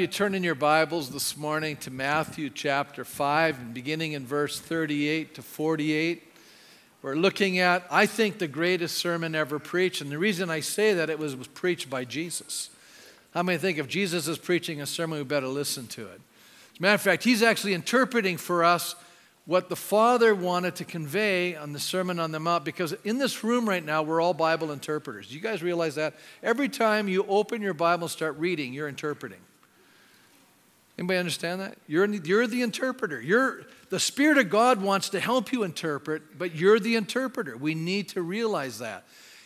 You turn in your Bibles this morning to Matthew chapter 5, beginning in verse 38 to 48. We're looking at, I think, the greatest sermon ever preached. And the reason I say that, it was, was preached by Jesus. How many think if Jesus is preaching a sermon, we better listen to it? As a matter of fact, he's actually interpreting for us what the Father wanted to convey on the Sermon on the Mount because in this room right now, we're all Bible interpreters. You guys realize that? Every time you open your Bible and start reading, you're interpreting. Anybody understand that? You're, you're the interpreter. You're, the Spirit of God wants to help you interpret, but you're the interpreter. We need to realize that.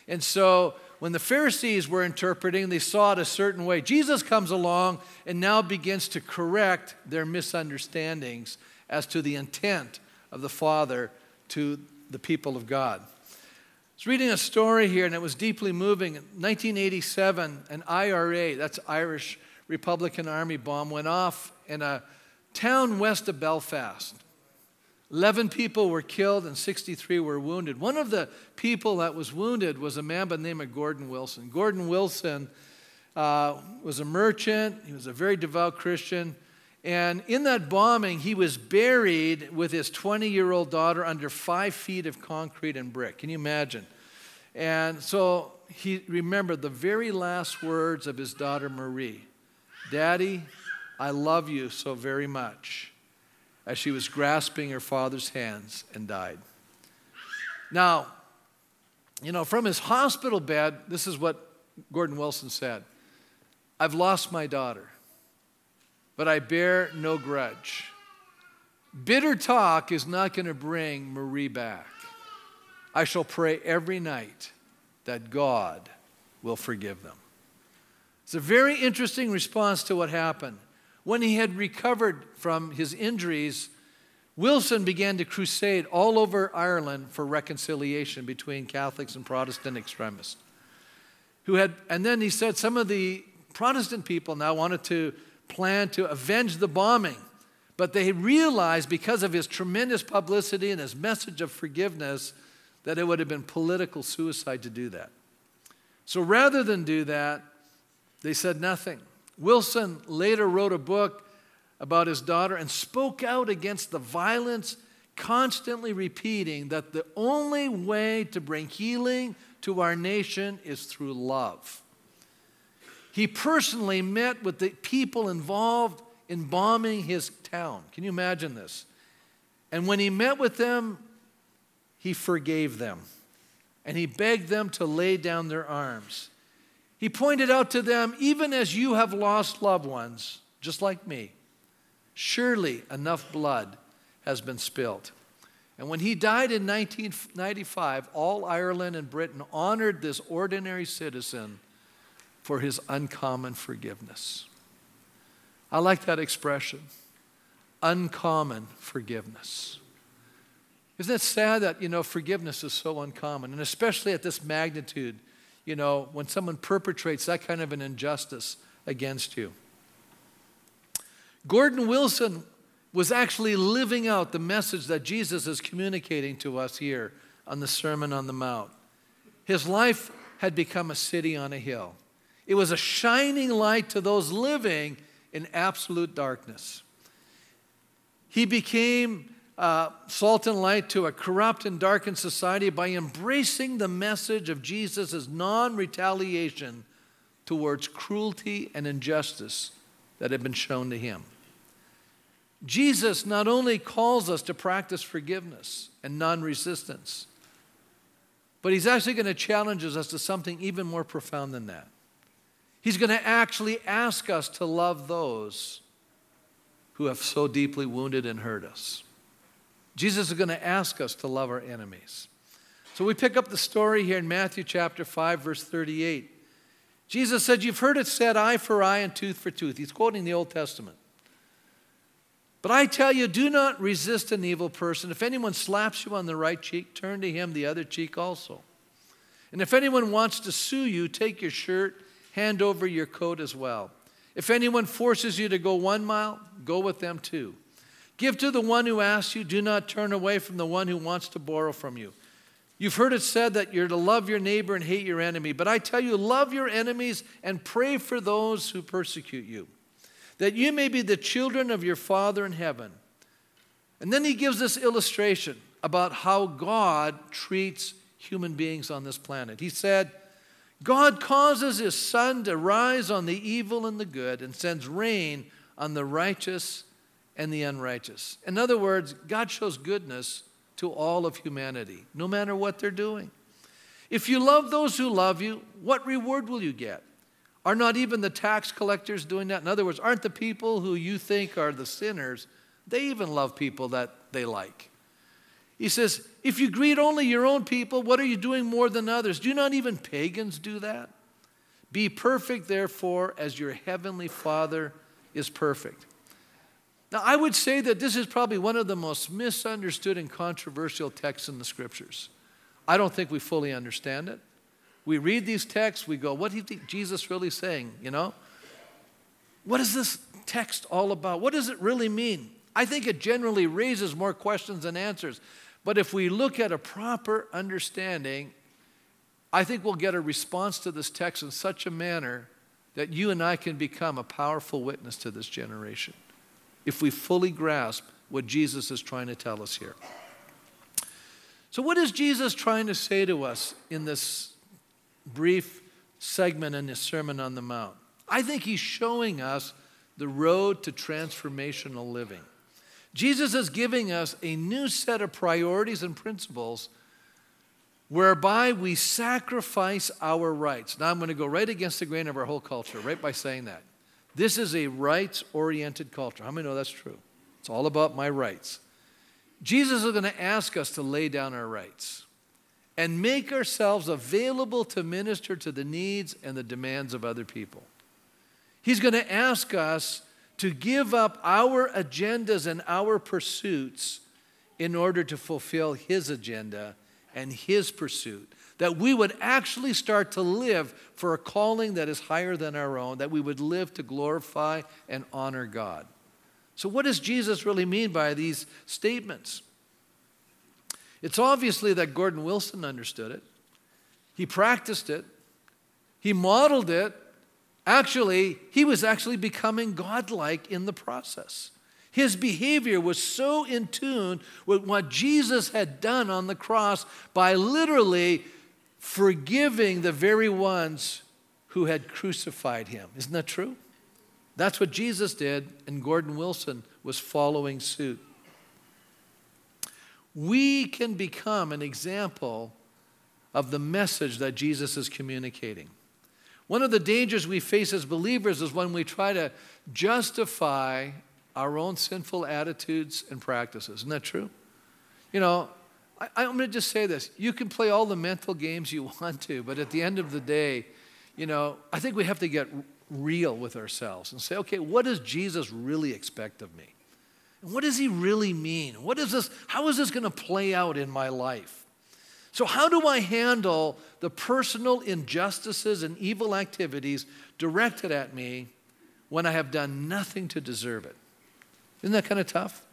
And so when the Pharisees were interpreting, they saw it a certain way. Jesus comes along and now begins to correct their misunderstandings as to the intent of the Father to the people of God. I was reading a story here and it was deeply moving. In 1987, an IRA, that's Irish Republican Army bomb went off in a town west of Belfast. 11 people were killed and 63 were wounded. One of the people that was wounded was a man by the name of Gordon Wilson. Gordon Wilson uh, was a merchant, he was a very devout Christian. And in that bombing, he was buried with his 20 year old daughter under five feet of concrete and brick. Can you imagine? And so he remembered the very last words of his daughter Marie Daddy, I love you so very much, as she was grasping her father's hands and died. Now, you know, from his hospital bed, this is what Gordon Wilson said I've lost my daughter, but I bear no grudge. Bitter talk is not going to bring Marie back. I shall pray every night that God will forgive them. It's a very interesting response to what happened. When he had recovered from his injuries, Wilson began to crusade all over Ireland for reconciliation between Catholics and Protestant extremists. Who had, and then he said some of the Protestant people now wanted to plan to avenge the bombing, but they realized because of his tremendous publicity and his message of forgiveness that it would have been political suicide to do that. So rather than do that, they said nothing. Wilson later wrote a book about his daughter and spoke out against the violence, constantly repeating that the only way to bring healing to our nation is through love. He personally met with the people involved in bombing his town. Can you imagine this? And when he met with them, he forgave them and he begged them to lay down their arms. He pointed out to them, even as you have lost loved ones, just like me, surely enough blood has been spilled. And when he died in 1995, all Ireland and Britain honored this ordinary citizen for his uncommon forgiveness. I like that expression uncommon forgiveness. Isn't it sad that, you know, forgiveness is so uncommon, and especially at this magnitude? You know, when someone perpetrates that kind of an injustice against you. Gordon Wilson was actually living out the message that Jesus is communicating to us here on the Sermon on the Mount. His life had become a city on a hill. It was a shining light to those living in absolute darkness. He became uh, salt and light to a corrupt and darkened society by embracing the message of Jesus' non retaliation towards cruelty and injustice that had been shown to him. Jesus not only calls us to practice forgiveness and non resistance, but he's actually going to challenge us to something even more profound than that. He's going to actually ask us to love those who have so deeply wounded and hurt us. Jesus is going to ask us to love our enemies. So we pick up the story here in Matthew chapter 5, verse 38. Jesus said, You've heard it said, eye for eye and tooth for tooth. He's quoting the Old Testament. But I tell you, do not resist an evil person. If anyone slaps you on the right cheek, turn to him the other cheek also. And if anyone wants to sue you, take your shirt, hand over your coat as well. If anyone forces you to go one mile, go with them too. Give to the one who asks you, do not turn away from the one who wants to borrow from you. You've heard it said that you're to love your neighbor and hate your enemy, but I tell you, love your enemies and pray for those who persecute you, that you may be the children of your Father in heaven. And then he gives this illustration about how God treats human beings on this planet. He said, God causes his sun to rise on the evil and the good and sends rain on the righteous and the unrighteous. In other words, God shows goodness to all of humanity, no matter what they're doing. If you love those who love you, what reward will you get? Are not even the tax collectors doing that? In other words, aren't the people who you think are the sinners, they even love people that they like? He says, If you greet only your own people, what are you doing more than others? Do not even pagans do that? Be perfect, therefore, as your heavenly Father is perfect. Now, I would say that this is probably one of the most misunderstood and controversial texts in the scriptures. I don't think we fully understand it. We read these texts, we go, what do Jesus really saying? You know? What is this text all about? What does it really mean? I think it generally raises more questions than answers. But if we look at a proper understanding, I think we'll get a response to this text in such a manner that you and I can become a powerful witness to this generation if we fully grasp what Jesus is trying to tell us here. So, what is Jesus trying to say to us in this brief segment in his Sermon on the Mount? I think he's showing us the road to transformational living. Jesus is giving us a new set of priorities and principles whereby we sacrifice our rights. Now, I'm going to go right against the grain of our whole culture, right by saying that. This is a rights oriented culture. How many know that's true? It's all about my rights. Jesus is going to ask us to lay down our rights and make ourselves available to minister to the needs and the demands of other people. He's going to ask us to give up our agendas and our pursuits in order to fulfill His agenda and His pursuit that we would actually start to live for a calling that is higher than our own, that we would live to glorify and honor God. So, what does Jesus really mean by these statements? It's obviously that Gordon Wilson understood it, he practiced it, he modeled it. Actually, he was actually becoming godlike in the process. His behavior was so in tune with what Jesus had done on the cross by literally forgiving the very ones who had crucified him. Isn't that true? That's what Jesus did, and Gordon Wilson was following suit. We can become an example of the message that Jesus is communicating. One of the dangers we face as believers is when we try to justify our own sinful attitudes and practices. Isn't that true? You know, I, am going to just say this. You can play all the mental games you want to, but at the end of the day, you know, I think we have to get real with ourselves and say, okay, what does Jesus really expect of me? And what does he really mean? What is this? How is this going to play out in my life? So, how do I handle the personal injustices and evil activities directed at me when I have done nothing to deserve it? Isn't that kind of tough?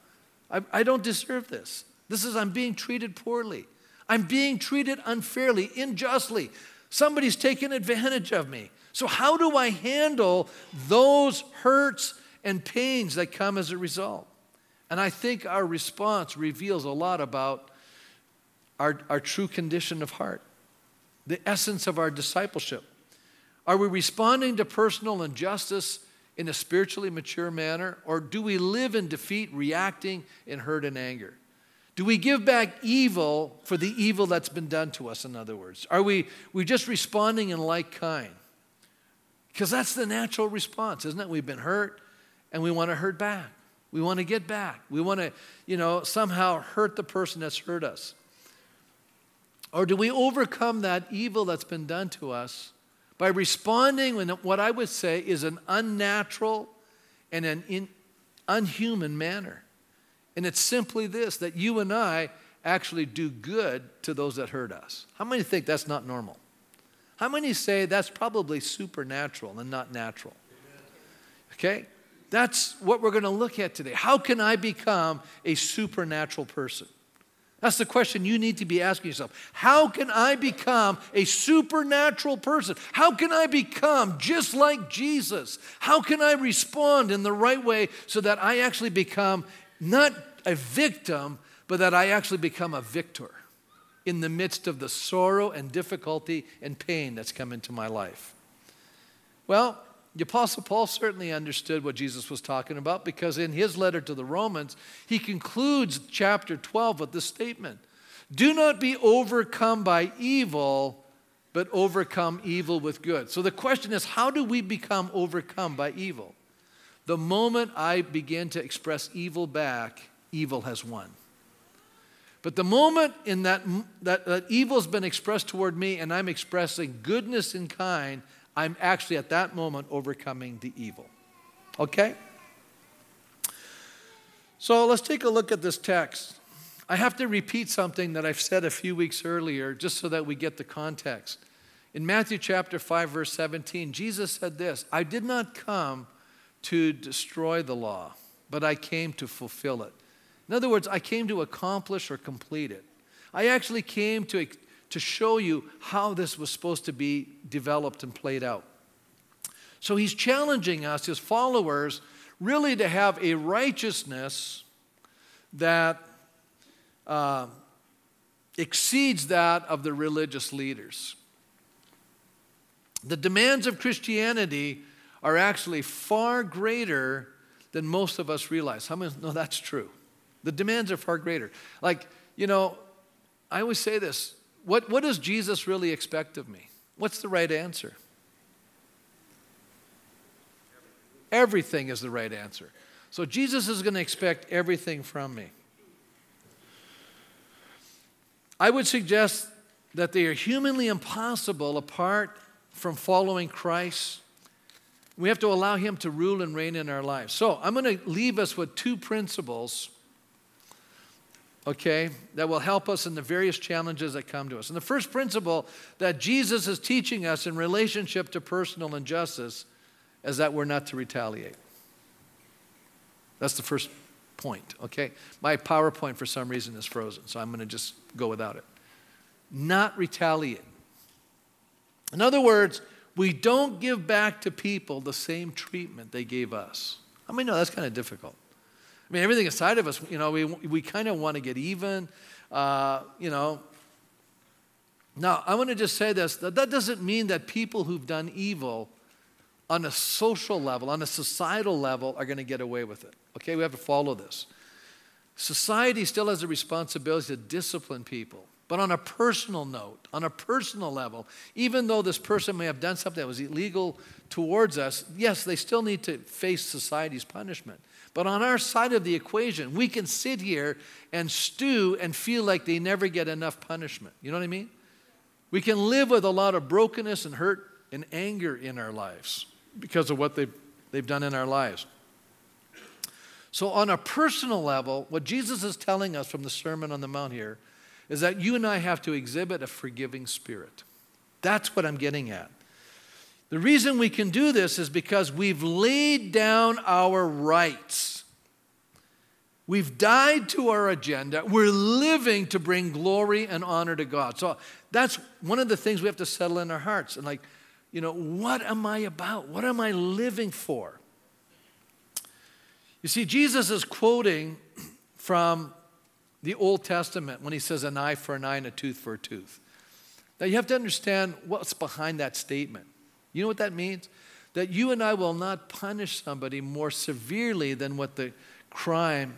I, I don't deserve this. This is, I'm being treated poorly. I'm being treated unfairly, unjustly. Somebody's taking advantage of me. So, how do I handle those hurts and pains that come as a result? And I think our response reveals a lot about our, our true condition of heart, the essence of our discipleship. Are we responding to personal injustice in a spiritually mature manner, or do we live in defeat, reacting in hurt and anger? Do we give back evil for the evil that's been done to us, in other words? Are we, we just responding in like kind? Because that's the natural response, isn't it? We've been hurt and we want to hurt back. We want to get back. We want to, you know, somehow hurt the person that's hurt us. Or do we overcome that evil that's been done to us by responding in what I would say is an unnatural and an in, unhuman manner? And it's simply this that you and I actually do good to those that hurt us. How many think that's not normal? How many say that's probably supernatural and not natural? Okay? That's what we're going to look at today. How can I become a supernatural person? That's the question you need to be asking yourself. How can I become a supernatural person? How can I become just like Jesus? How can I respond in the right way so that I actually become not a victim, but that I actually become a victor in the midst of the sorrow and difficulty and pain that's come into my life? Well, the Apostle Paul certainly understood what Jesus was talking about because in his letter to the Romans, he concludes chapter 12 with this statement Do not be overcome by evil, but overcome evil with good. So the question is how do we become overcome by evil? The moment I begin to express evil back, evil has won. But the moment in that, that, that evil has been expressed toward me and I'm expressing goodness in kind, I'm actually at that moment overcoming the evil. Okay? So let's take a look at this text. I have to repeat something that I've said a few weeks earlier just so that we get the context. In Matthew chapter 5 verse 17, Jesus said this, I did not come to destroy the law, but I came to fulfill it. In other words, I came to accomplish or complete it. I actually came to to show you how this was supposed to be developed and played out. So he's challenging us, his followers, really to have a righteousness that uh, exceeds that of the religious leaders. The demands of Christianity are actually far greater than most of us realize. How many know that's true? The demands are far greater. Like, you know, I always say this what, what does Jesus really expect of me? What's the right answer? Everything is the right answer. So Jesus is going to expect everything from me. I would suggest that they are humanly impossible apart from following Christ. We have to allow Him to rule and reign in our lives. So I'm going to leave us with two principles okay, that will help us in the various challenges that come to us. And the first principle that Jesus is teaching us in relationship to personal injustice is that we're not to retaliate. That's the first point, okay? My PowerPoint for some reason is frozen, so I'm going to just go without it. Not retaliate. In other words, we don't give back to people the same treatment they gave us. I mean, no, that's kind of difficult. I mean, everything inside of us, you know, we, we kind of want to get even, uh, you know. Now, I want to just say this that, that doesn't mean that people who've done evil on a social level, on a societal level, are going to get away with it. Okay, we have to follow this. Society still has a responsibility to discipline people. But on a personal note, on a personal level, even though this person may have done something that was illegal towards us, yes, they still need to face society's punishment. But on our side of the equation, we can sit here and stew and feel like they never get enough punishment. You know what I mean? We can live with a lot of brokenness and hurt and anger in our lives because of what they've, they've done in our lives. So, on a personal level, what Jesus is telling us from the Sermon on the Mount here is that you and I have to exhibit a forgiving spirit. That's what I'm getting at. The reason we can do this is because we've laid down our rights. We've died to our agenda. We're living to bring glory and honor to God. So that's one of the things we have to settle in our hearts. And, like, you know, what am I about? What am I living for? You see, Jesus is quoting from the Old Testament when he says an eye for an eye and a tooth for a tooth. Now, you have to understand what's behind that statement. You know what that means? That you and I will not punish somebody more severely than what the crime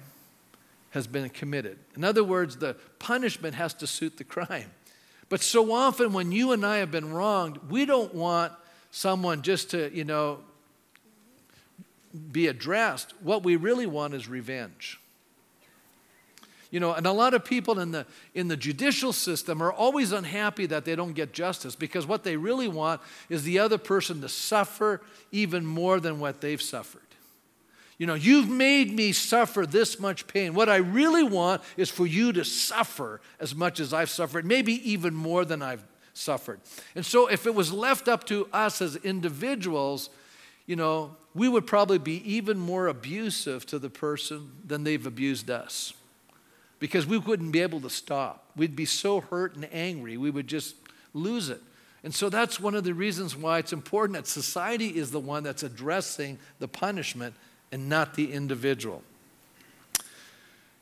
has been committed. In other words, the punishment has to suit the crime. But so often when you and I have been wronged, we don't want someone just to, you know, be addressed. What we really want is revenge. You know, and a lot of people in the, in the judicial system are always unhappy that they don't get justice because what they really want is the other person to suffer even more than what they've suffered. You know, you've made me suffer this much pain. What I really want is for you to suffer as much as I've suffered, maybe even more than I've suffered. And so, if it was left up to us as individuals, you know, we would probably be even more abusive to the person than they've abused us because we wouldn't be able to stop. We'd be so hurt and angry, we would just lose it. And so that's one of the reasons why it's important that society is the one that's addressing the punishment and not the individual.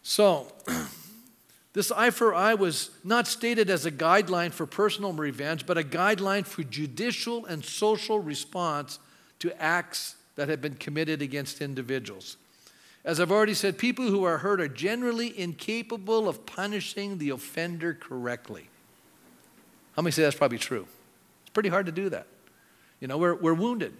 So, this eye for eye was not stated as a guideline for personal revenge, but a guideline for judicial and social response to acts that have been committed against individuals. As I've already said, people who are hurt are generally incapable of punishing the offender correctly. How many say that's probably true? It's pretty hard to do that. You know, we're, we're wounded.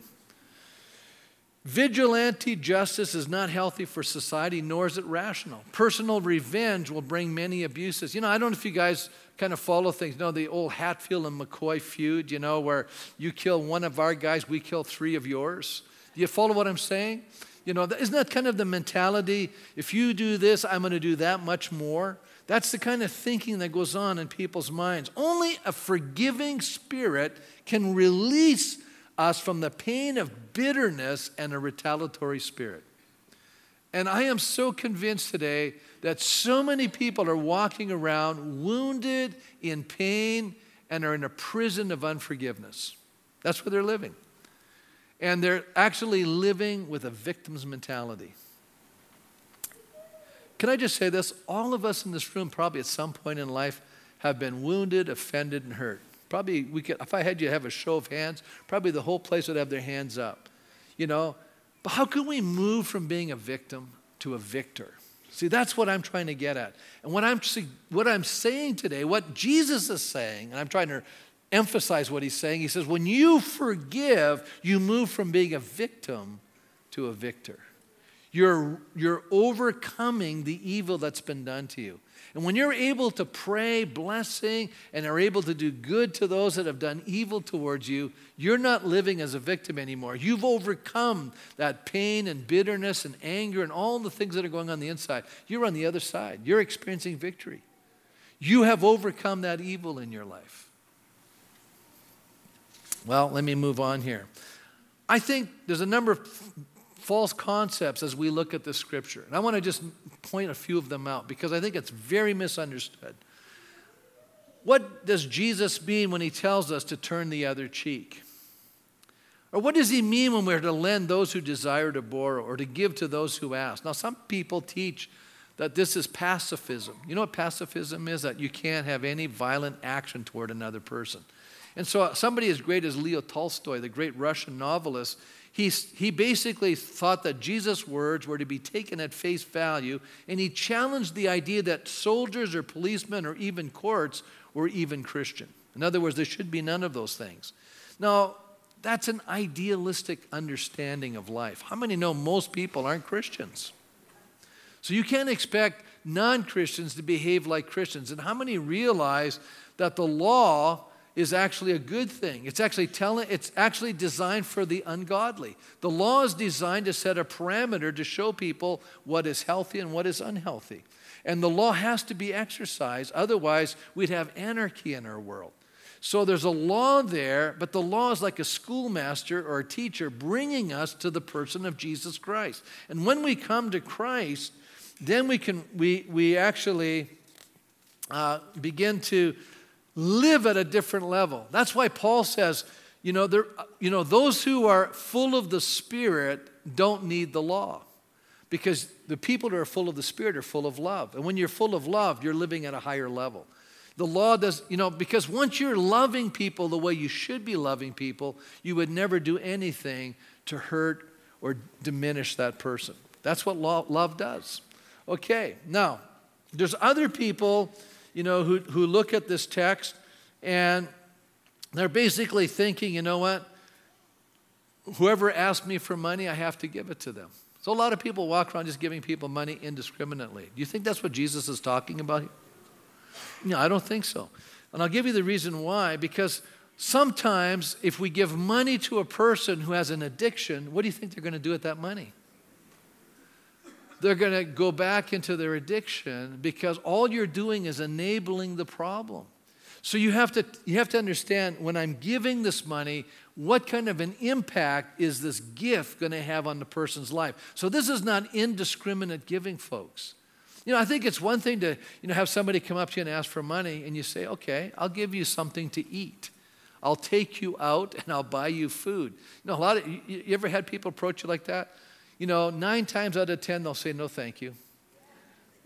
Vigilante justice is not healthy for society, nor is it rational. Personal revenge will bring many abuses. You know, I don't know if you guys kind of follow things. You know, the old Hatfield and McCoy feud, you know, where you kill one of our guys, we kill three of yours. Do you follow what I'm saying? You know, isn't that kind of the mentality? If you do this, I'm going to do that much more. That's the kind of thinking that goes on in people's minds. Only a forgiving spirit can release us from the pain of bitterness and a retaliatory spirit. And I am so convinced today that so many people are walking around wounded, in pain, and are in a prison of unforgiveness. That's where they're living. And they're actually living with a victim's mentality. Can I just say this? All of us in this room, probably at some point in life, have been wounded, offended, and hurt. Probably we could, if I had you have a show of hands, probably the whole place would have their hands up. You know, but how can we move from being a victim to a victor? See, that's what I'm trying to get at. And what I'm, what I'm saying today, what Jesus is saying, and I'm trying to emphasize what he's saying. He says, when you forgive, you move from being a victim to a victor. You're, you're overcoming the evil that's been done to you. And when you're able to pray blessing and are able to do good to those that have done evil towards you, you're not living as a victim anymore. You've overcome that pain and bitterness and anger and all the things that are going on the inside. You're on the other side. You're experiencing victory. You have overcome that evil in your life. Well, let me move on here. I think there's a number of false concepts as we look at the scripture. And I want to just point a few of them out because I think it's very misunderstood. What does Jesus mean when he tells us to turn the other cheek? Or what does he mean when we're to lend those who desire to borrow or to give to those who ask? Now, some people teach that this is pacifism. You know what pacifism is? That you can't have any violent action toward another person. And so, uh, somebody as great as Leo Tolstoy, the great Russian novelist, he, he basically thought that Jesus' words were to be taken at face value, and he challenged the idea that soldiers or policemen or even courts were even Christian. In other words, there should be none of those things. Now, that's an idealistic understanding of life. How many know most people aren't Christians? So you can't expect non Christians to behave like Christians. And how many realize that the law is actually a good thing. It's actually telling it's actually designed for the ungodly. The law is designed to set a parameter to show people what is healthy and what is unhealthy. And the law has to be exercised, otherwise we'd have anarchy in our world. So there's a law there, but the law is like a schoolmaster or a teacher bringing us to the person of Jesus Christ. And when we come to Christ, then we can we we actually uh, begin to live at a different level. That's why Paul says, you know, there, you know, those who are full of the Spirit don't need the law. Because the people that are full of the Spirit are full of love. And when you're full of love, you're living at a higher level. The law does, you know, because once you're loving people the way you should be loving people, you would never do anything to hurt or diminish that person. That's what law, love does. Okay, now, there's other people you know, who, who look at this text and they're basically thinking, you know what? Whoever asks me for money, I have to give it to them. So a lot of people walk around just giving people money indiscriminately. Do you think that's what Jesus is talking about? No, I don't think so. And I'll give you the reason why. Because sometimes if we give money to a person who has an addiction, what do you think they're going to do with that money? They're going to go back into their addiction because all you're doing is enabling the problem. So you have to you have to understand when I'm giving this money, what kind of an impact is this gift going to have on the person's life? So this is not indiscriminate giving, folks. You know, I think it's one thing to, you know, have somebody come up to you and ask for money and you say, okay, I'll give you something to eat. I'll take you out and I'll buy you food. You know, a lot of, you, you ever had people approach you like that? You know, nine times out of ten, they'll say, no, thank you.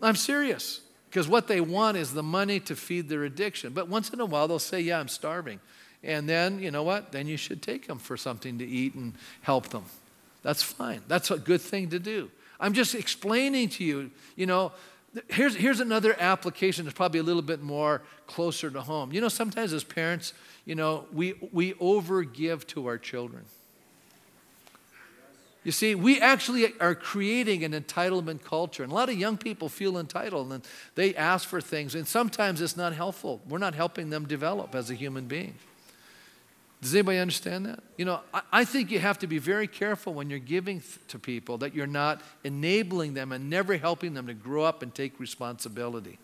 I'm serious. Because what they want is the money to feed their addiction. But once in a while, they'll say, yeah, I'm starving. And then, you know what? Then you should take them for something to eat and help them. That's fine. That's a good thing to do. I'm just explaining to you, you know, here's, here's another application that's probably a little bit more closer to home. You know, sometimes as parents, you know, we, we overgive to our children. You see, we actually are creating an entitlement culture. And a lot of young people feel entitled and they ask for things. And sometimes it's not helpful. We're not helping them develop as a human being. Does anybody understand that? You know, I, I think you have to be very careful when you're giving th- to people that you're not enabling them and never helping them to grow up and take responsibility.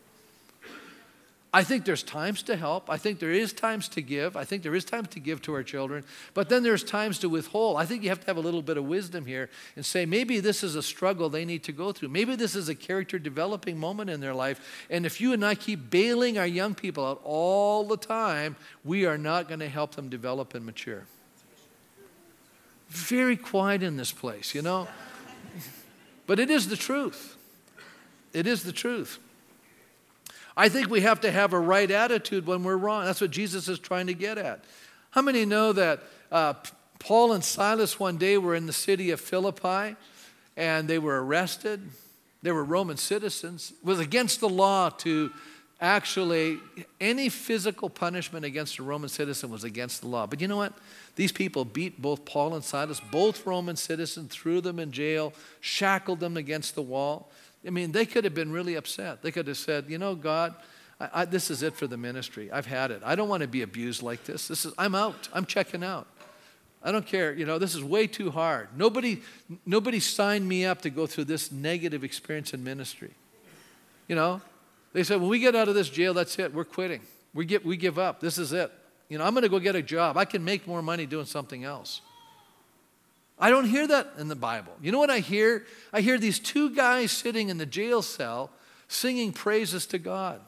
I think there's times to help. I think there is times to give. I think there is times to give to our children. But then there's times to withhold. I think you have to have a little bit of wisdom here and say, maybe this is a struggle they need to go through. Maybe this is a character developing moment in their life. And if you and I keep bailing our young people out all the time, we are not going to help them develop and mature. Very quiet in this place, you know? But it is the truth. It is the truth. I think we have to have a right attitude when we're wrong. That's what Jesus is trying to get at. How many know that uh, Paul and Silas one day were in the city of Philippi and they were arrested? They were Roman citizens. It was against the law to actually, any physical punishment against a Roman citizen was against the law. But you know what? These people beat both Paul and Silas, both Roman citizens, threw them in jail, shackled them against the wall. I mean, they could have been really upset. They could have said, you know, God, I, I, this is it for the ministry. I've had it. I don't want to be abused like this. This is, I'm out. I'm checking out. I don't care. You know, this is way too hard. Nobody, nobody signed me up to go through this negative experience in ministry. You know, they said, when we get out of this jail, that's it. We're quitting. We, get, we give up. This is it. You know, I'm going to go get a job. I can make more money doing something else. I don't hear that in the Bible. You know what I hear? I hear these two guys sitting in the jail cell singing praises to God.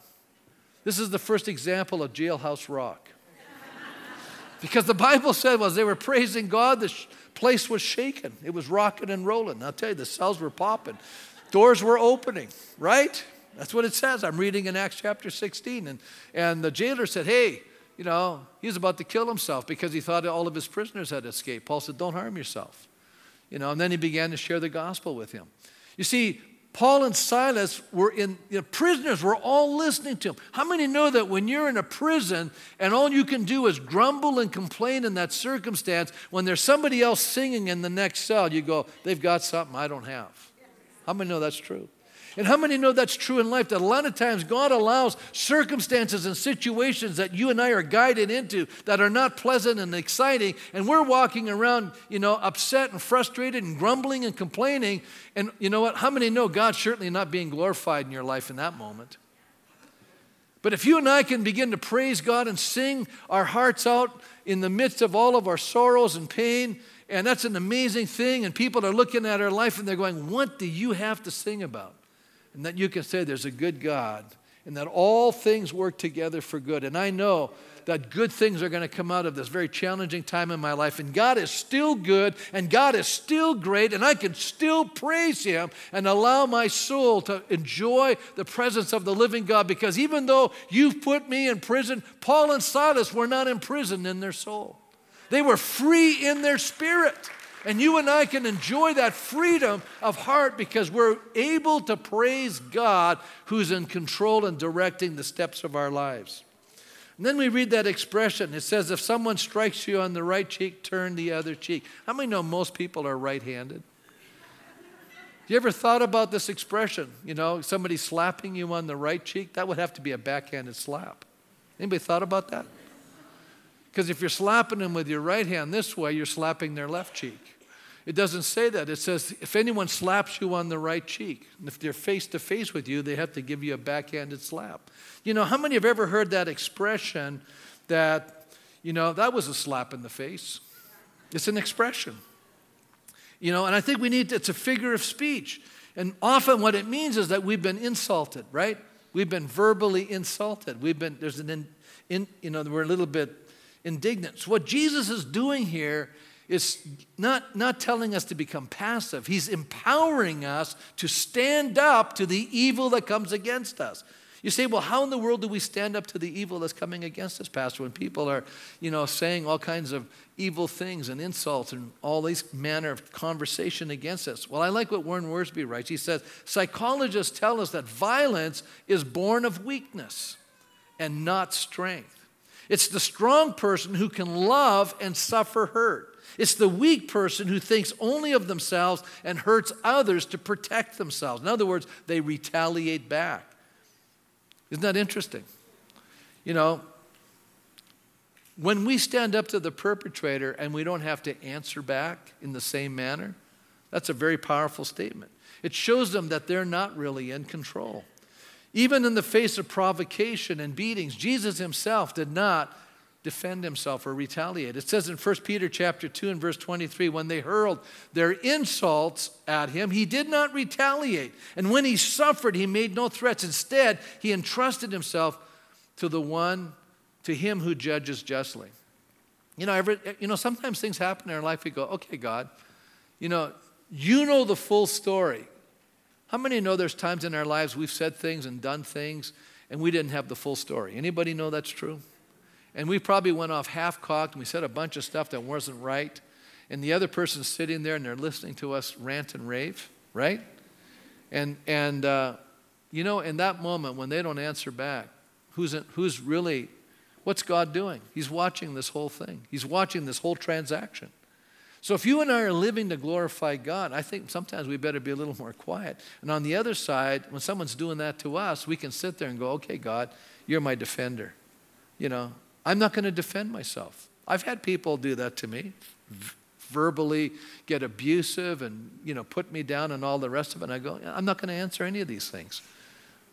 This is the first example of jailhouse rock. because the Bible said was they were praising God, the place was shaking. It was rocking and rolling. I'll tell you, the cells were popping. Doors were opening, right? That's what it says. I'm reading in Acts chapter 16. And, and the jailer said, Hey, you know, he was about to kill himself because he thought all of his prisoners had escaped. Paul said, Don't harm yourself. You know, and then he began to share the gospel with him. You see, Paul and Silas were in, you know, prisoners were all listening to him. How many know that when you're in a prison and all you can do is grumble and complain in that circumstance, when there's somebody else singing in the next cell, you go, they've got something I don't have? How many know that's true? And how many know that's true in life? That a lot of times God allows circumstances and situations that you and I are guided into that are not pleasant and exciting, and we're walking around, you know, upset and frustrated and grumbling and complaining. And you know what? How many know God's certainly not being glorified in your life in that moment? But if you and I can begin to praise God and sing our hearts out in the midst of all of our sorrows and pain, and that's an amazing thing, and people are looking at our life and they're going, What do you have to sing about? And that you can say there's a good God and that all things work together for good. And I know that good things are going to come out of this very challenging time in my life. And God is still good and God is still great, and I can still praise Him and allow my soul to enjoy the presence of the living God. Because even though you've put me in prison, Paul and Silas were not imprisoned in their soul, they were free in their spirit. And you and I can enjoy that freedom of heart because we're able to praise God who's in control and directing the steps of our lives. And then we read that expression. It says, if someone strikes you on the right cheek, turn the other cheek. How many know most people are right handed? You ever thought about this expression? You know, somebody slapping you on the right cheek? That would have to be a backhanded slap. Anybody thought about that? Because if you're slapping them with your right hand this way, you're slapping their left cheek. It doesn't say that. It says if anyone slaps you on the right cheek, if they're face to face with you, they have to give you a backhanded slap. You know, how many have ever heard that expression that, you know, that was a slap in the face? It's an expression. You know, and I think we need, to, it's a figure of speech. And often what it means is that we've been insulted, right? We've been verbally insulted. We've been, there's an, in, in, you know, we're a little bit indignant. So what Jesus is doing here is not, not telling us to become passive. He's empowering us to stand up to the evil that comes against us. You say, well, how in the world do we stand up to the evil that's coming against us, Pastor, when people are, you know, saying all kinds of evil things and insults and all these manner of conversation against us? Well, I like what Warren Wiersbe writes. He says, psychologists tell us that violence is born of weakness and not strength. It's the strong person who can love and suffer hurt. It's the weak person who thinks only of themselves and hurts others to protect themselves. In other words, they retaliate back. Isn't that interesting? You know, when we stand up to the perpetrator and we don't have to answer back in the same manner, that's a very powerful statement. It shows them that they're not really in control. Even in the face of provocation and beatings, Jesus himself did not defend himself or retaliate. It says in 1 Peter chapter 2 and verse 23, when they hurled their insults at him, he did not retaliate. And when he suffered, he made no threats. Instead, he entrusted himself to the one, to him who judges justly. You know, every, you know, sometimes things happen in our life, we go, okay, God, you know, you know the full story. How many know there's times in our lives we've said things and done things and we didn't have the full story? Anybody know that's true? And we probably went off half cocked and we said a bunch of stuff that wasn't right. And the other person's sitting there and they're listening to us rant and rave, right? And, and uh, you know, in that moment when they don't answer back, who's, in, who's really, what's God doing? He's watching this whole thing, He's watching this whole transaction. So if you and I are living to glorify God, I think sometimes we better be a little more quiet. And on the other side, when someone's doing that to us, we can sit there and go, okay, God, you're my defender. You know, I'm not going to defend myself. I've had people do that to me, verbally get abusive and you know put me down and all the rest of it. And I go, I'm not going to answer any of these things.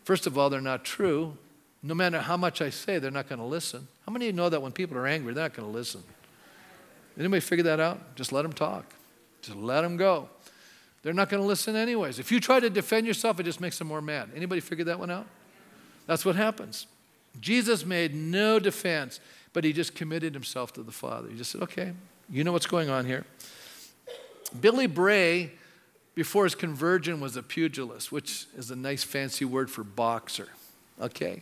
First of all, they're not true. No matter how much I say, they're not going to listen. How many of you know that when people are angry, they're not going to listen? Anybody figure that out? Just let them talk. Just let them go. They're not going to listen anyways. If you try to defend yourself, it just makes them more mad. Anybody figure that one out? That's what happens. Jesus made no defense, but he just committed himself to the Father. He just said, okay, you know what's going on here. Billy Bray, before his conversion, was a pugilist, which is a nice fancy word for boxer. Okay?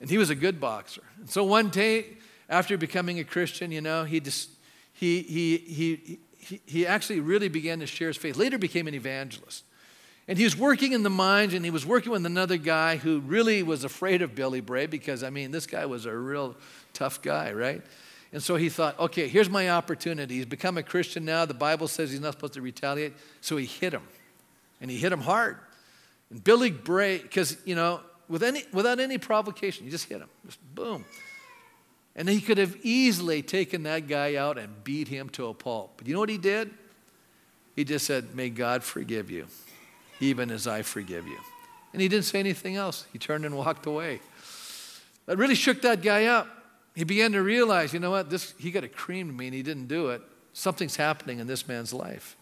And he was a good boxer. And so one day, after becoming a Christian, you know, he just, he, he, he, he, actually really began to share his faith. Later became an evangelist. And he was working in the mines and he was working with another guy who really was afraid of Billy Bray because, I mean, this guy was a real tough guy, right? And so he thought, okay, here's my opportunity. He's become a Christian now. The Bible says he's not supposed to retaliate. So he hit him. And he hit him hard. And Billy Bray, because, you know, with any, without any provocation, you just hit him. Just boom. And he could have easily taken that guy out and beat him to a pulp. But you know what he did? He just said, May God forgive you even as I forgive you. And he didn't say anything else. He turned and walked away. That really shook that guy up. He began to realize, you know what, this, he got a creamed me and he didn't do it. Something's happening in this man's life.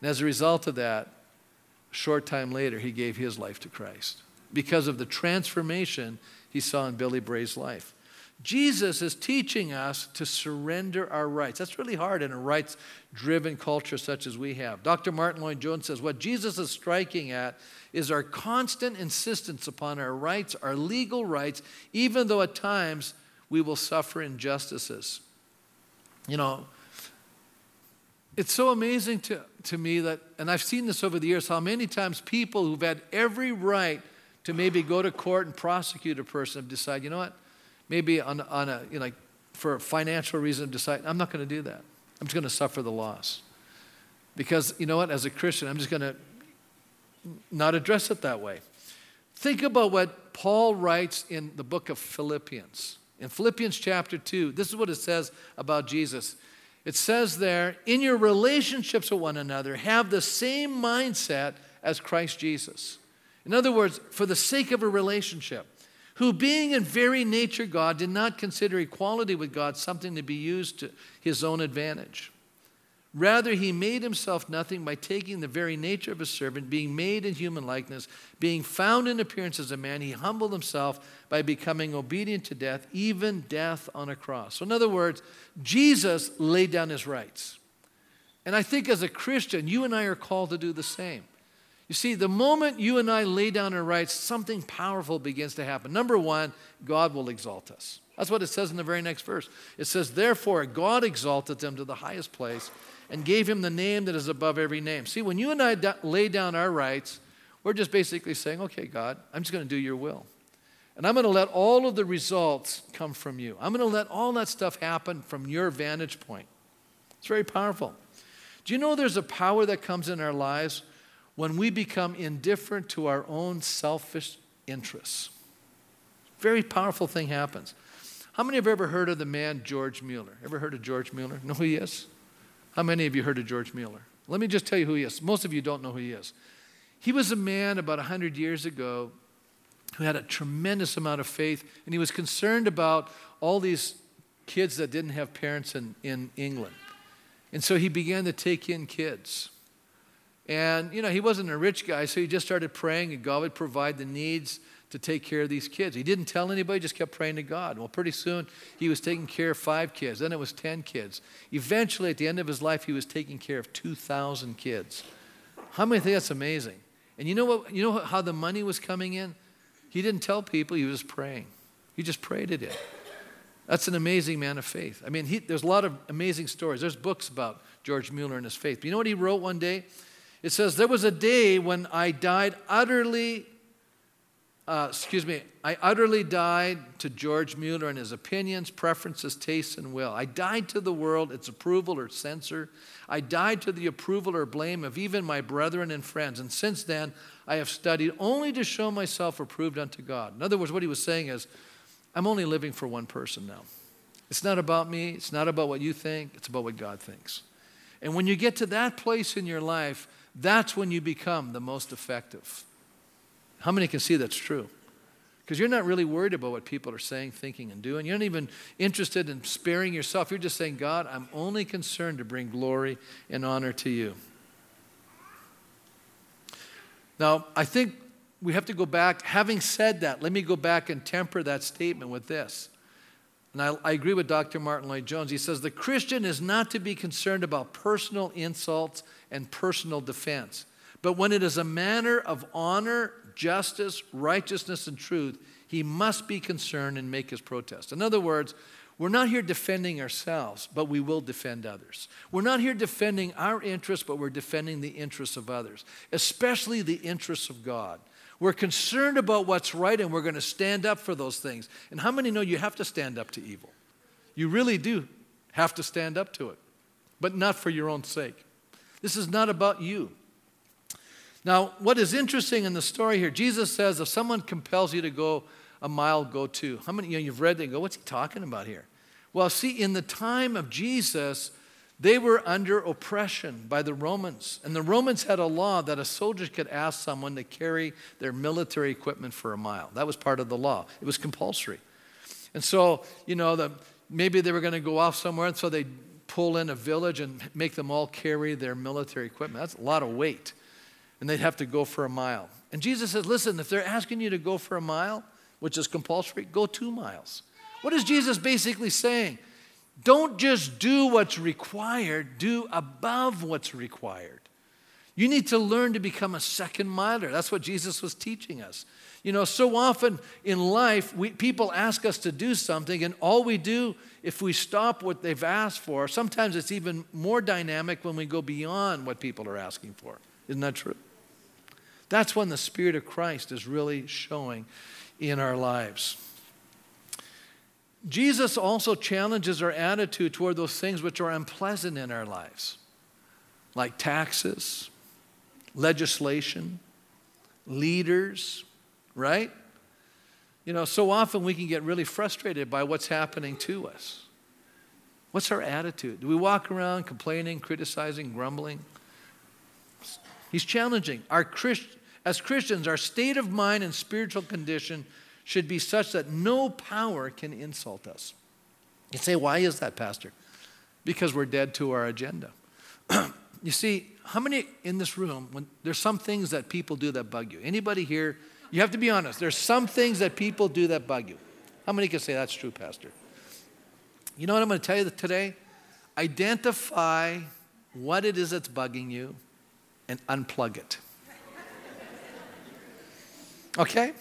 And as a result of that, a short time later, he gave his life to Christ because of the transformation he saw in Billy Bray's life. Jesus is teaching us to surrender our rights. That's really hard in a rights driven culture such as we have. Dr. Martyn Lloyd-Jones says what Jesus is striking at is our constant insistence upon our rights, our legal rights, even though at times we will suffer injustices. You know, it's so amazing to, to me that, and I've seen this over the years, how many times people who've had every right to maybe go to court and prosecute a person have decided, you know what? Maybe on, on a, you know, like for a financial reason, decide, I'm not going to do that. I'm just going to suffer the loss. Because, you know what, as a Christian, I'm just going to not address it that way. Think about what Paul writes in the book of Philippians. In Philippians chapter 2, this is what it says about Jesus. It says there, in your relationships with one another, have the same mindset as Christ Jesus. In other words, for the sake of a relationship, who, being in very nature God, did not consider equality with God something to be used to his own advantage. Rather, he made himself nothing by taking the very nature of a servant, being made in human likeness, being found in appearance as a man. He humbled himself by becoming obedient to death, even death on a cross. So, in other words, Jesus laid down his rights. And I think as a Christian, you and I are called to do the same. You see, the moment you and I lay down our rights, something powerful begins to happen. Number one, God will exalt us. That's what it says in the very next verse. It says, Therefore, God exalted them to the highest place and gave him the name that is above every name. See, when you and I da- lay down our rights, we're just basically saying, Okay, God, I'm just going to do your will. And I'm going to let all of the results come from you. I'm going to let all that stuff happen from your vantage point. It's very powerful. Do you know there's a power that comes in our lives when we become indifferent to our own selfish interests? Very powerful thing happens. How many have ever heard of the man George Mueller? Ever heard of George Mueller? Know who he is? How many of you heard of George Mueller? Let me just tell you who he is. Most of you don't know who he is. He was a man about 100 years ago who had a tremendous amount of faith, and he was concerned about all these kids that didn't have parents in, in England. And so he began to take in kids. And, you know, he wasn't a rich guy, so he just started praying, and God would provide the needs to take care of these kids. He didn't tell anybody, just kept praying to God. Well, pretty soon he was taking care of five kids, then it was 10 kids. Eventually, at the end of his life, he was taking care of 2,000 kids. How many think that's amazing? And you know what? You know how the money was coming in? He didn't tell people, he was praying. He just prayed it in. That's an amazing man of faith. I mean, he, there's a lot of amazing stories. There's books about George Mueller and his faith. But you know what he wrote one day? It says, There was a day when I died utterly uh, excuse me, I utterly died to George Mueller and his opinions, preferences, tastes, and will. I died to the world, its approval or censor. I died to the approval or blame of even my brethren and friends. And since then, I have studied only to show myself approved unto God. In other words, what he was saying is, I'm only living for one person now. It's not about me, it's not about what you think, it's about what God thinks. And when you get to that place in your life, that's when you become the most effective. How many can see that's true? Because you're not really worried about what people are saying, thinking, and doing. You're not even interested in sparing yourself. You're just saying, God, I'm only concerned to bring glory and honor to you. Now, I think we have to go back. Having said that, let me go back and temper that statement with this. And I, I, agree with Dr. Martyn Lloyd-Jones. He says the Christian is not to be concerned about personal insults and personal defense, but when it is a matter of honor justice, righteousness, and truth, he must be concerned and make his protest. In other words, we're not here defending ourselves, but we will defend others. We're not here defending our interests, but we're defending the interests of others, especially the interests of God. We're concerned about what's right and we're going to stand up for those things. And how many know you have to stand up to evil? You really do have to stand up to it, but not for your own sake. This is not about you. Now, what is interesting in the story here, Jesus says, if someone compels you to go a mile, go two. How many, you know, you've read that and go, what's he talking about here? Well, see, in the time of Jesus, they were under oppression by the Romans. And the Romans had a law that a soldier could ask someone to carry their military equipment for a mile. That was part of the law, it was compulsory. And so, you know, the, maybe they were going to go off somewhere, and so they pull in a village and make them all carry their military equipment. That's a lot of weight and they'd have to go for a mile. And Jesus says, Listen, if they're asking you to go for a mile, which is compulsory, go two miles. What is Jesus basically saying? Don't just do what's required, do above what's required. You need to learn to become a second miler. That's what Jesus was teaching us. You know, so often in life, we, people ask us to do something, and all we do, if we stop what they've asked for, sometimes it's even more dynamic when we go beyond what people are asking for. Isn't that true? That's when the Spirit of Christ is really showing in our lives. Jesus also challenges our attitude toward those things which are unpleasant in our lives, like taxes, legislation, leaders, right? You know, so often we can get really frustrated by what's happening to us. What's our attitude? Do we walk around complaining, criticizing, grumbling? He's challenging. Our Christ, as Christians, our state of mind and spiritual condition should be such that no power can insult us. You say, why is that, Pastor? Because we're dead to our agenda. you see, how many in this room, when there's some things that people do that bug you? Anybody here? You have to be honest. There's some things that people do that bug you. How many can say that's true, Pastor? You know what I'm going to tell you today? Identify what it is that's bugging you and unplug it. Okay?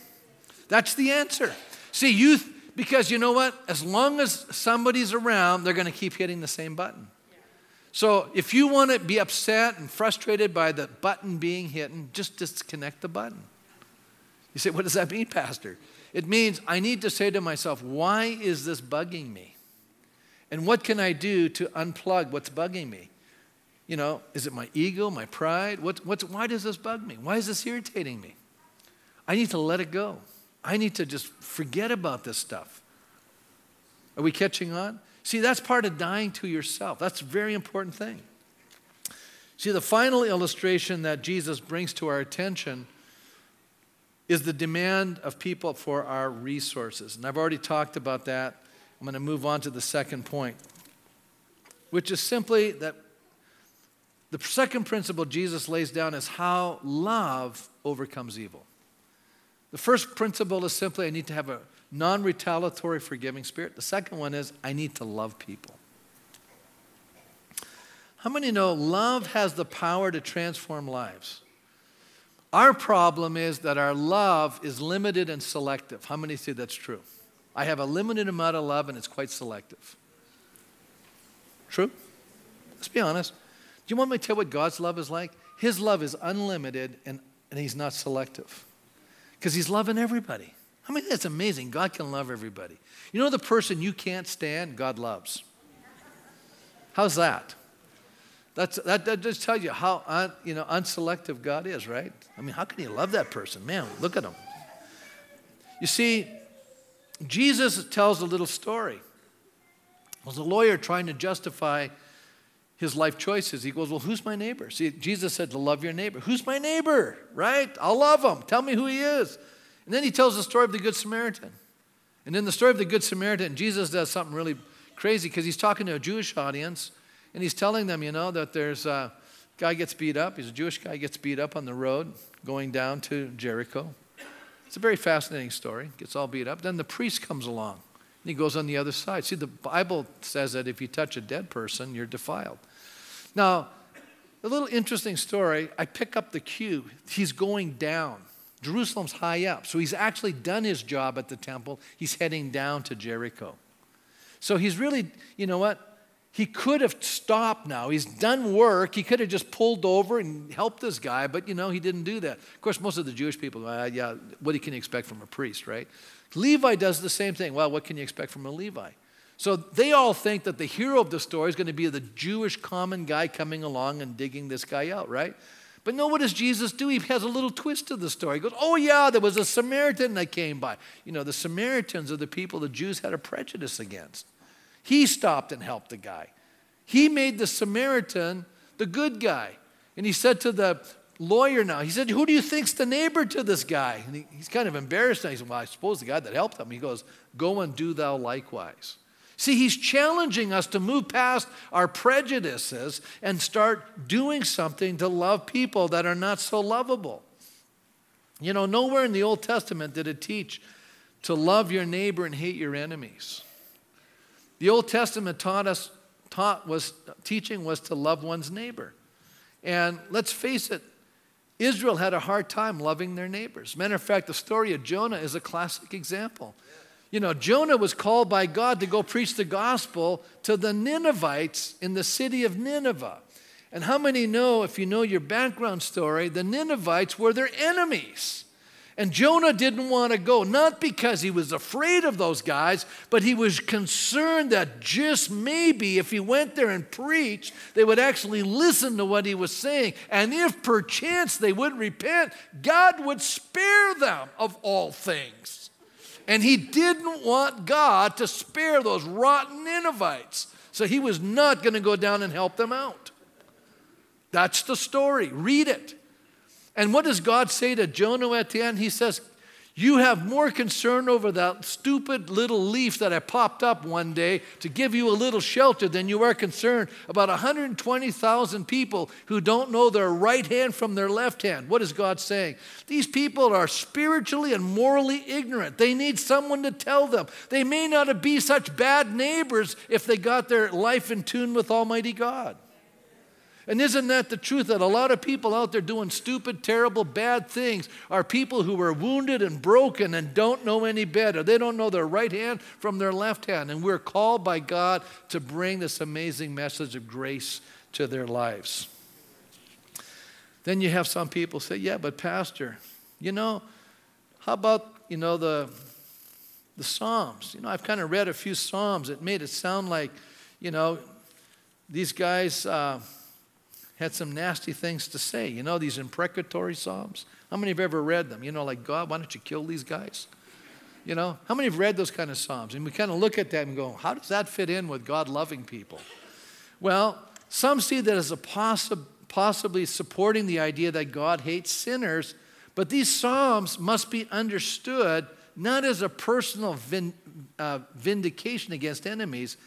That's the answer. See, youth, because you know what? As long as somebody's around, they're going to keep hitting the same button. So if you want to be upset and frustrated by the button being hit, just disconnect the button. You say, what does that mean, Pastor? It means I need to say to myself, why is this bugging me? And what can I do to unplug what's bugging me? You know, is it my ego, my pride? What, what's, why does this bug me? Why is this irritating me? I need to let it go. I need to just forget about this stuff. Are we catching on? See, that's part of dying to yourself. That's a very important thing. See, the final illustration that Jesus brings to our attention is the demand of people for our resources. And I've already talked about that. I'm going to move on to the second point, which is simply that the second principle Jesus lays down is how love overcomes evil. The first principle is simply I need to have a non retaliatory, forgiving spirit. The second one is I need to love people. How many know love has the power to transform lives? Our problem is that our love is limited and selective. How many say that's true? I have a limited amount of love and it's quite selective. True? Let's be honest. Do you want me to tell you what God's love is like? His love is unlimited and, and He's not selective because He's loving everybody. I mean, that's amazing. God can love everybody. You know the person you can't stand, God loves. How's that? That's, that, that just tells you how un, you know, unselective God is, right? I mean, how can you love that person? Man, look at him. You see, Jesus tells a little story. Was a lawyer trying to justify his life choices. He goes, Well, who's my neighbor? See, Jesus said to love your neighbor. Who's my neighbor? Right? I'll love him. Tell me who he is. And then he tells the story of the Good Samaritan. And in the story of the Good Samaritan, Jesus does something really crazy because he's talking to a Jewish audience and he's telling them, you know, that there's a guy gets beat up. He's a Jewish guy, gets beat up on the road going down to Jericho. It's a very fascinating story. Gets all beat up. Then the priest comes along and he goes on the other side. See, the Bible says that if you touch a dead person, you're defiled. Now, a little interesting story. I pick up the cue. He's going down. Jerusalem's high up. So he's actually done his job at the temple. He's heading down to Jericho. So he's really, you know what? He could have stopped now. He's done work. He could have just pulled over and helped this guy, but you know, he didn't do that. Of course, most of the Jewish people, uh, yeah, what can you expect from a priest, right? Levi does the same thing. Well, what can you expect from a Levi? So they all think that the hero of the story is going to be the Jewish common guy coming along and digging this guy out, right? But no, what does Jesus do? He has a little twist to the story. He goes, Oh, yeah, there was a Samaritan that came by. You know, the Samaritans are the people the Jews had a prejudice against. He stopped and helped the guy. He made the Samaritan the good guy. And he said to the lawyer now, he said, Who do you think's the neighbor to this guy? And he, he's kind of embarrassed now. He said, Well, I suppose the guy that helped him. He goes, Go and do thou likewise. See, he's challenging us to move past our prejudices and start doing something to love people that are not so lovable. You know, nowhere in the Old Testament did it teach to love your neighbor and hate your enemies. The Old Testament taught us, taught was teaching was to love one's neighbor. And let's face it, Israel had a hard time loving their neighbors. Matter of fact, the story of Jonah is a classic example. You know, Jonah was called by God to go preach the gospel to the Ninevites in the city of Nineveh. And how many know, if you know your background story, the Ninevites were their enemies? And Jonah didn't want to go, not because he was afraid of those guys, but he was concerned that just maybe if he went there and preached, they would actually listen to what he was saying. And if perchance they would repent, God would spare them of all things. And he didn't want God to spare those rotten Ninevites. So he was not going to go down and help them out. That's the story. Read it. And what does God say to Jonah at the end? He says, You have more concern over that stupid little leaf that I popped up one day to give you a little shelter than you are concerned about 120,000 people who don't know their right hand from their left hand. What is God saying? These people are spiritually and morally ignorant. They need someone to tell them. They may not be such bad neighbors if they got their life in tune with Almighty God. And isn't that the truth that a lot of people out there doing stupid, terrible, bad things are people who are wounded and broken and don't know any better? They don't know their right hand from their left hand. And we're called by God to bring this amazing message of grace to their lives. Then you have some people say, Yeah, but Pastor, you know, how about, you know, the, the Psalms? You know, I've kind of read a few Psalms. It made it sound like, you know, these guys. Uh, had some nasty things to say. You know, these imprecatory Psalms? How many have ever read them? You know, like, God, why don't you kill these guys? You know, how many have read those kind of Psalms? And we kind of look at that and go, how does that fit in with God loving people? Well, some see that as a possi- possibly supporting the idea that God hates sinners, but these Psalms must be understood not as a personal uh, vindication against enemies,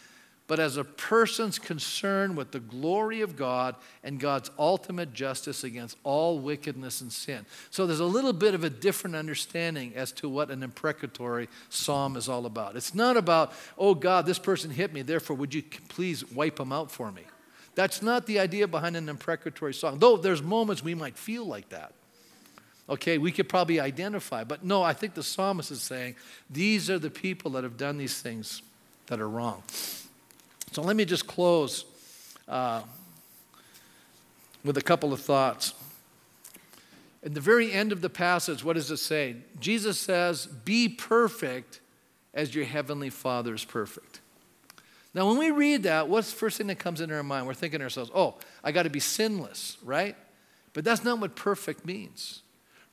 but as a person's concern with the glory of God and God's ultimate justice against all wickedness and sin. So there's a little bit of a different understanding as to what an imprecatory psalm is all about. It's not about, oh God, this person hit me, therefore would you please wipe them out for me? That's not the idea behind an imprecatory psalm, though there's moments we might feel like that. Okay, we could probably identify, but no, I think the psalmist is saying these are the people that have done these things that are wrong. So let me just close uh, with a couple of thoughts. At the very end of the passage, what does it say? Jesus says, Be perfect as your heavenly Father is perfect. Now, when we read that, what's the first thing that comes into our mind? We're thinking to ourselves, oh, I got to be sinless, right? But that's not what perfect means.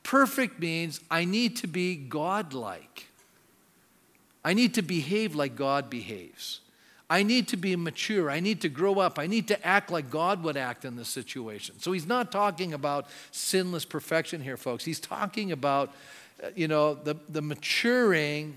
Perfect means I need to be godlike. I need to behave like God behaves. I need to be mature. I need to grow up. I need to act like God would act in this situation. So he's not talking about sinless perfection here, folks. He's talking about, uh, you know, the, the maturing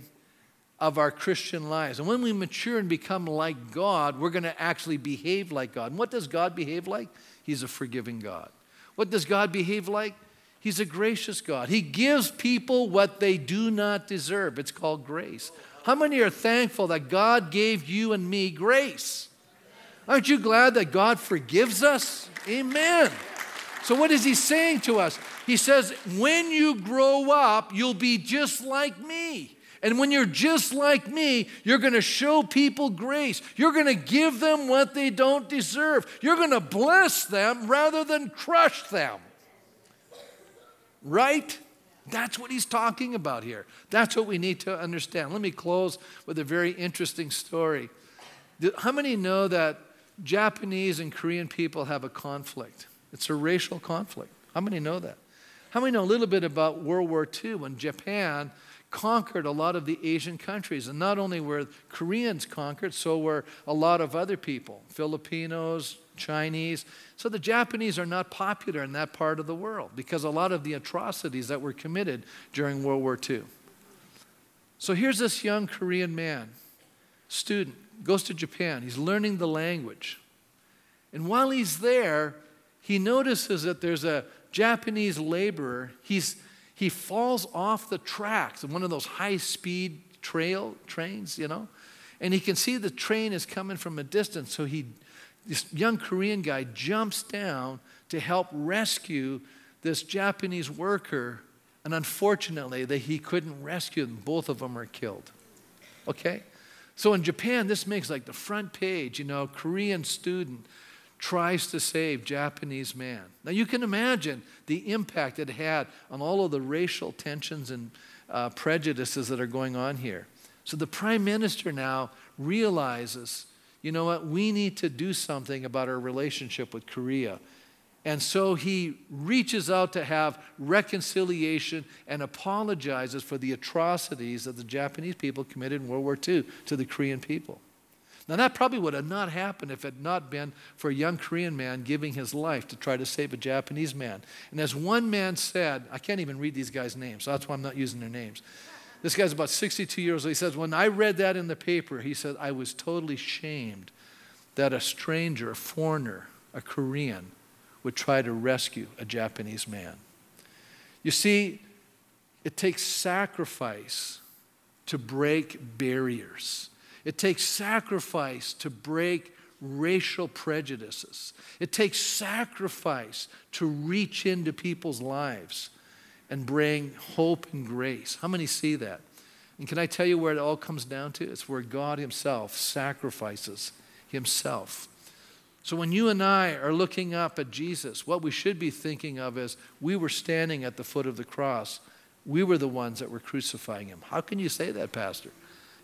of our Christian lives. And when we mature and become like God, we're going to actually behave like God. And what does God behave like? He's a forgiving God. What does God behave like? He's a gracious God. He gives people what they do not deserve. It's called grace. How many are thankful that God gave you and me grace? Aren't you glad that God forgives us? Amen. So, what is He saying to us? He says, when you grow up, you'll be just like me. And when you're just like me, you're going to show people grace. You're going to give them what they don't deserve. You're going to bless them rather than crush them. Right? That's what he's talking about here. That's what we need to understand. Let me close with a very interesting story. How many know that Japanese and Korean people have a conflict? It's a racial conflict. How many know that? How many know a little bit about World War II when Japan conquered a lot of the Asian countries? And not only were Koreans conquered, so were a lot of other people Filipinos, Chinese. So the Japanese are not popular in that part of the world because a lot of the atrocities that were committed during World War II. So here's this young Korean man, student, goes to Japan. He's learning the language. And while he's there, he notices that there's a Japanese laborer. He's, he falls off the tracks of one of those high speed trail trains, you know, and he can see the train is coming from a distance. So he this young Korean guy jumps down to help rescue this Japanese worker, and unfortunately, he couldn't rescue them. Both of them are killed. Okay? So in Japan, this makes like the front page, you know, Korean student tries to save Japanese man. Now you can imagine the impact it had on all of the racial tensions and uh, prejudices that are going on here. So the prime minister now realizes you know what? We need to do something about our relationship with Korea. And so he reaches out to have reconciliation and apologizes for the atrocities that the Japanese people committed in World War II to the Korean people. Now, that probably would have not happened if it had not been for a young Korean man giving his life to try to save a Japanese man. And as one man said, I can't even read these guys' names, so that's why I'm not using their names. This guy's about 62 years old. He says, When I read that in the paper, he said, I was totally shamed that a stranger, a foreigner, a Korean, would try to rescue a Japanese man. You see, it takes sacrifice to break barriers. It takes sacrifice to break racial prejudices. It takes sacrifice to reach into people's lives and bring hope and grace. How many see that? And can I tell you where it all comes down to? It's where God Himself sacrifices Himself. So when you and I are looking up at Jesus, what we should be thinking of is we were standing at the foot of the cross. We were the ones that were crucifying Him. How can you say that, Pastor?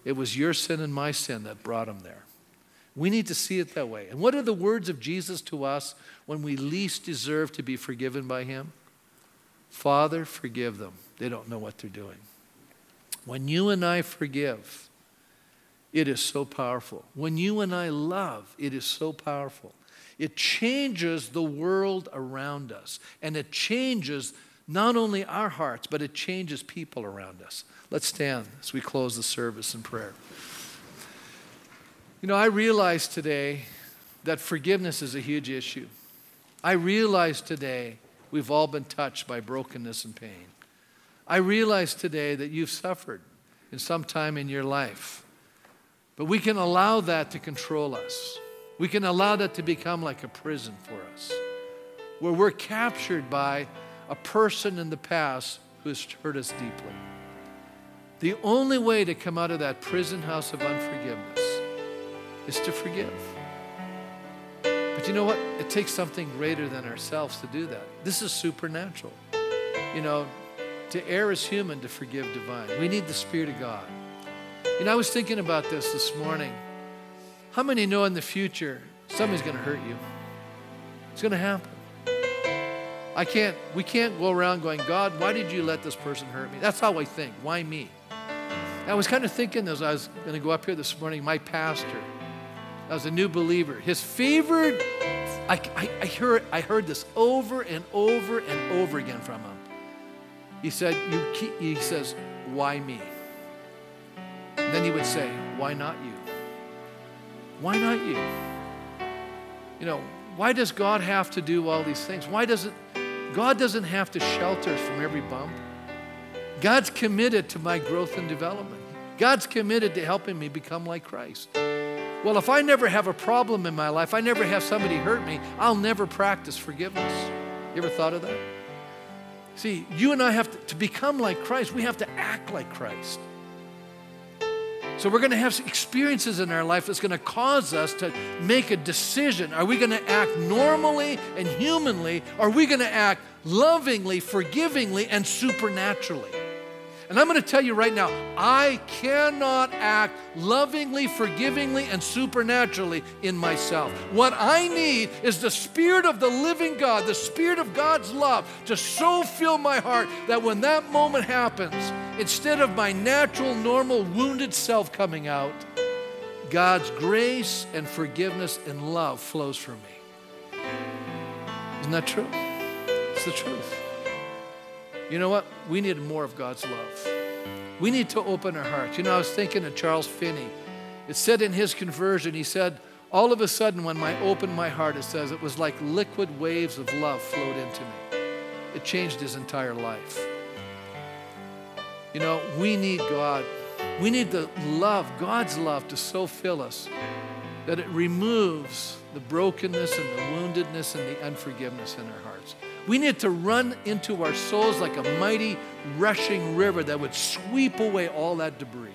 It was your sin and my sin that brought him there. We need to see it that way. And what are the words of Jesus to us when we least deserve to be forgiven by him? Father, forgive them. They don't know what they're doing. When you and I forgive, it is so powerful. When you and I love, it is so powerful. It changes the world around us, and it changes not only our hearts, but it changes people around us. Let's stand as we close the service in prayer. You know, I realize today that forgiveness is a huge issue. I realize today we've all been touched by brokenness and pain. I realize today that you've suffered in some time in your life. But we can allow that to control us. We can allow that to become like a prison for us, where we're captured by a person in the past who has hurt us deeply. The only way to come out of that prison house of unforgiveness is to forgive. But you know what? It takes something greater than ourselves to do that. This is supernatural. You know, to err is human, to forgive divine. We need the Spirit of God. You know, I was thinking about this this morning. How many know in the future somebody's going to hurt you? It's going to happen. I can't, we can't go around going, God, why did you let this person hurt me? That's how I think. Why me? I was kind of thinking as I was going to go up here this morning, my pastor, I was a new believer. His favorite, I, I, I, heard, I heard this over and over and over again from him. He said, you keep, he says, why me? And then he would say, why not you? Why not you? You know, why does God have to do all these things? Why doesn't God doesn't have to shelter us from every bump? God's committed to my growth and development. God's committed to helping me become like Christ. Well, if I never have a problem in my life, I never have somebody hurt me, I'll never practice forgiveness. You ever thought of that? See, you and I have to, to become like Christ, we have to act like Christ. So we're going to have experiences in our life that's going to cause us to make a decision. Are we going to act normally and humanly? Are we going to act lovingly, forgivingly, and supernaturally? And I'm going to tell you right now, I cannot act lovingly, forgivingly, and supernaturally in myself. What I need is the Spirit of the living God, the Spirit of God's love to so fill my heart that when that moment happens, instead of my natural, normal, wounded self coming out, God's grace and forgiveness and love flows from me. Isn't that true? It's the truth. You know what? We need more of God's love. We need to open our hearts. You know, I was thinking of Charles Finney. It said in his conversion, he said, all of a sudden, when I opened my heart, it says it was like liquid waves of love flowed into me. It changed his entire life. You know, we need God. We need the love, God's love, to so fill us that it removes the brokenness and the woundedness and the unforgiveness in our hearts. We need to run into our souls like a mighty rushing river that would sweep away all that debris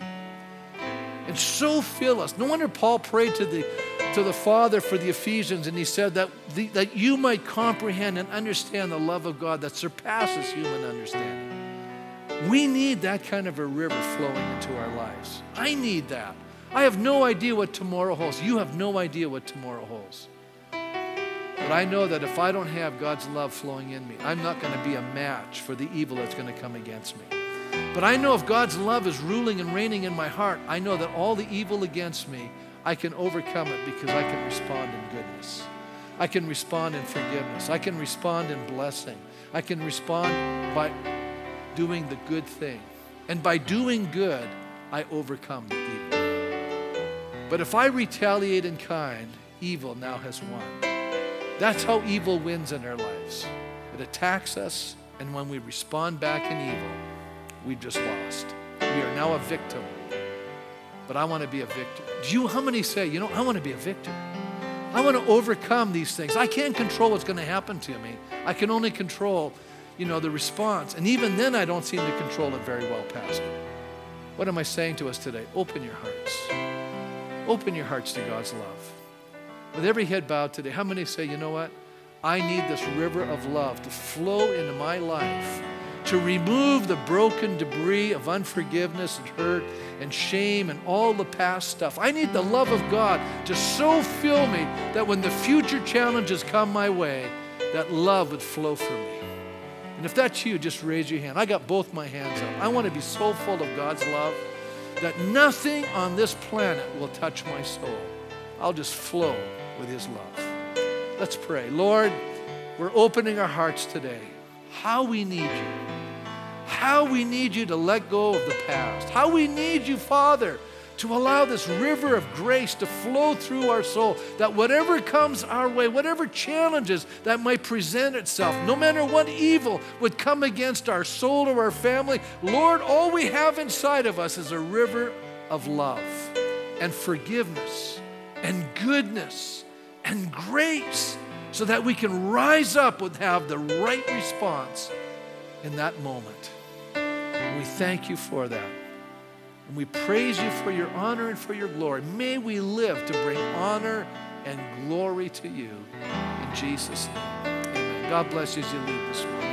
and so fill us. No wonder Paul prayed to the, to the Father for the Ephesians and he said that, the, that you might comprehend and understand the love of God that surpasses human understanding. We need that kind of a river flowing into our lives. I need that. I have no idea what tomorrow holds. You have no idea what tomorrow holds. But I know that if I don't have God's love flowing in me, I'm not going to be a match for the evil that's going to come against me. But I know if God's love is ruling and reigning in my heart, I know that all the evil against me, I can overcome it because I can respond in goodness. I can respond in forgiveness. I can respond in blessing. I can respond by doing the good thing. And by doing good, I overcome the evil. But if I retaliate in kind, evil now has won. That's how evil wins in our lives. It attacks us, and when we respond back in evil, we've just lost. We are now a victim. But I want to be a victor. Do you, how many say, you know, I want to be a victor? I want to overcome these things. I can't control what's going to happen to me. I can only control, you know, the response. And even then, I don't seem to control it very well, Pastor. What am I saying to us today? Open your hearts. Open your hearts to God's love. With every head bowed today, how many say, you know what? I need this river of love to flow into my life to remove the broken debris of unforgiveness and hurt and shame and all the past stuff. I need the love of God to so fill me that when the future challenges come my way, that love would flow through me. And if that's you, just raise your hand. I got both my hands up. I want to be so full of God's love that nothing on this planet will touch my soul. I'll just flow with His love. Let's pray. Lord, we're opening our hearts today. How we need you how we need you to let go of the past, how we need you, Father, to allow this river of grace to flow through our soul, that whatever comes our way, whatever challenges that might present itself, no matter what evil would come against our soul or our family, Lord, all we have inside of us is a river of love and forgiveness and goodness and grace so that we can rise up and have the right response in that moment. And we thank you for that. And we praise you for your honor and for your glory. May we live to bring honor and glory to you. In Jesus' name, amen. God bless you as you leave this morning.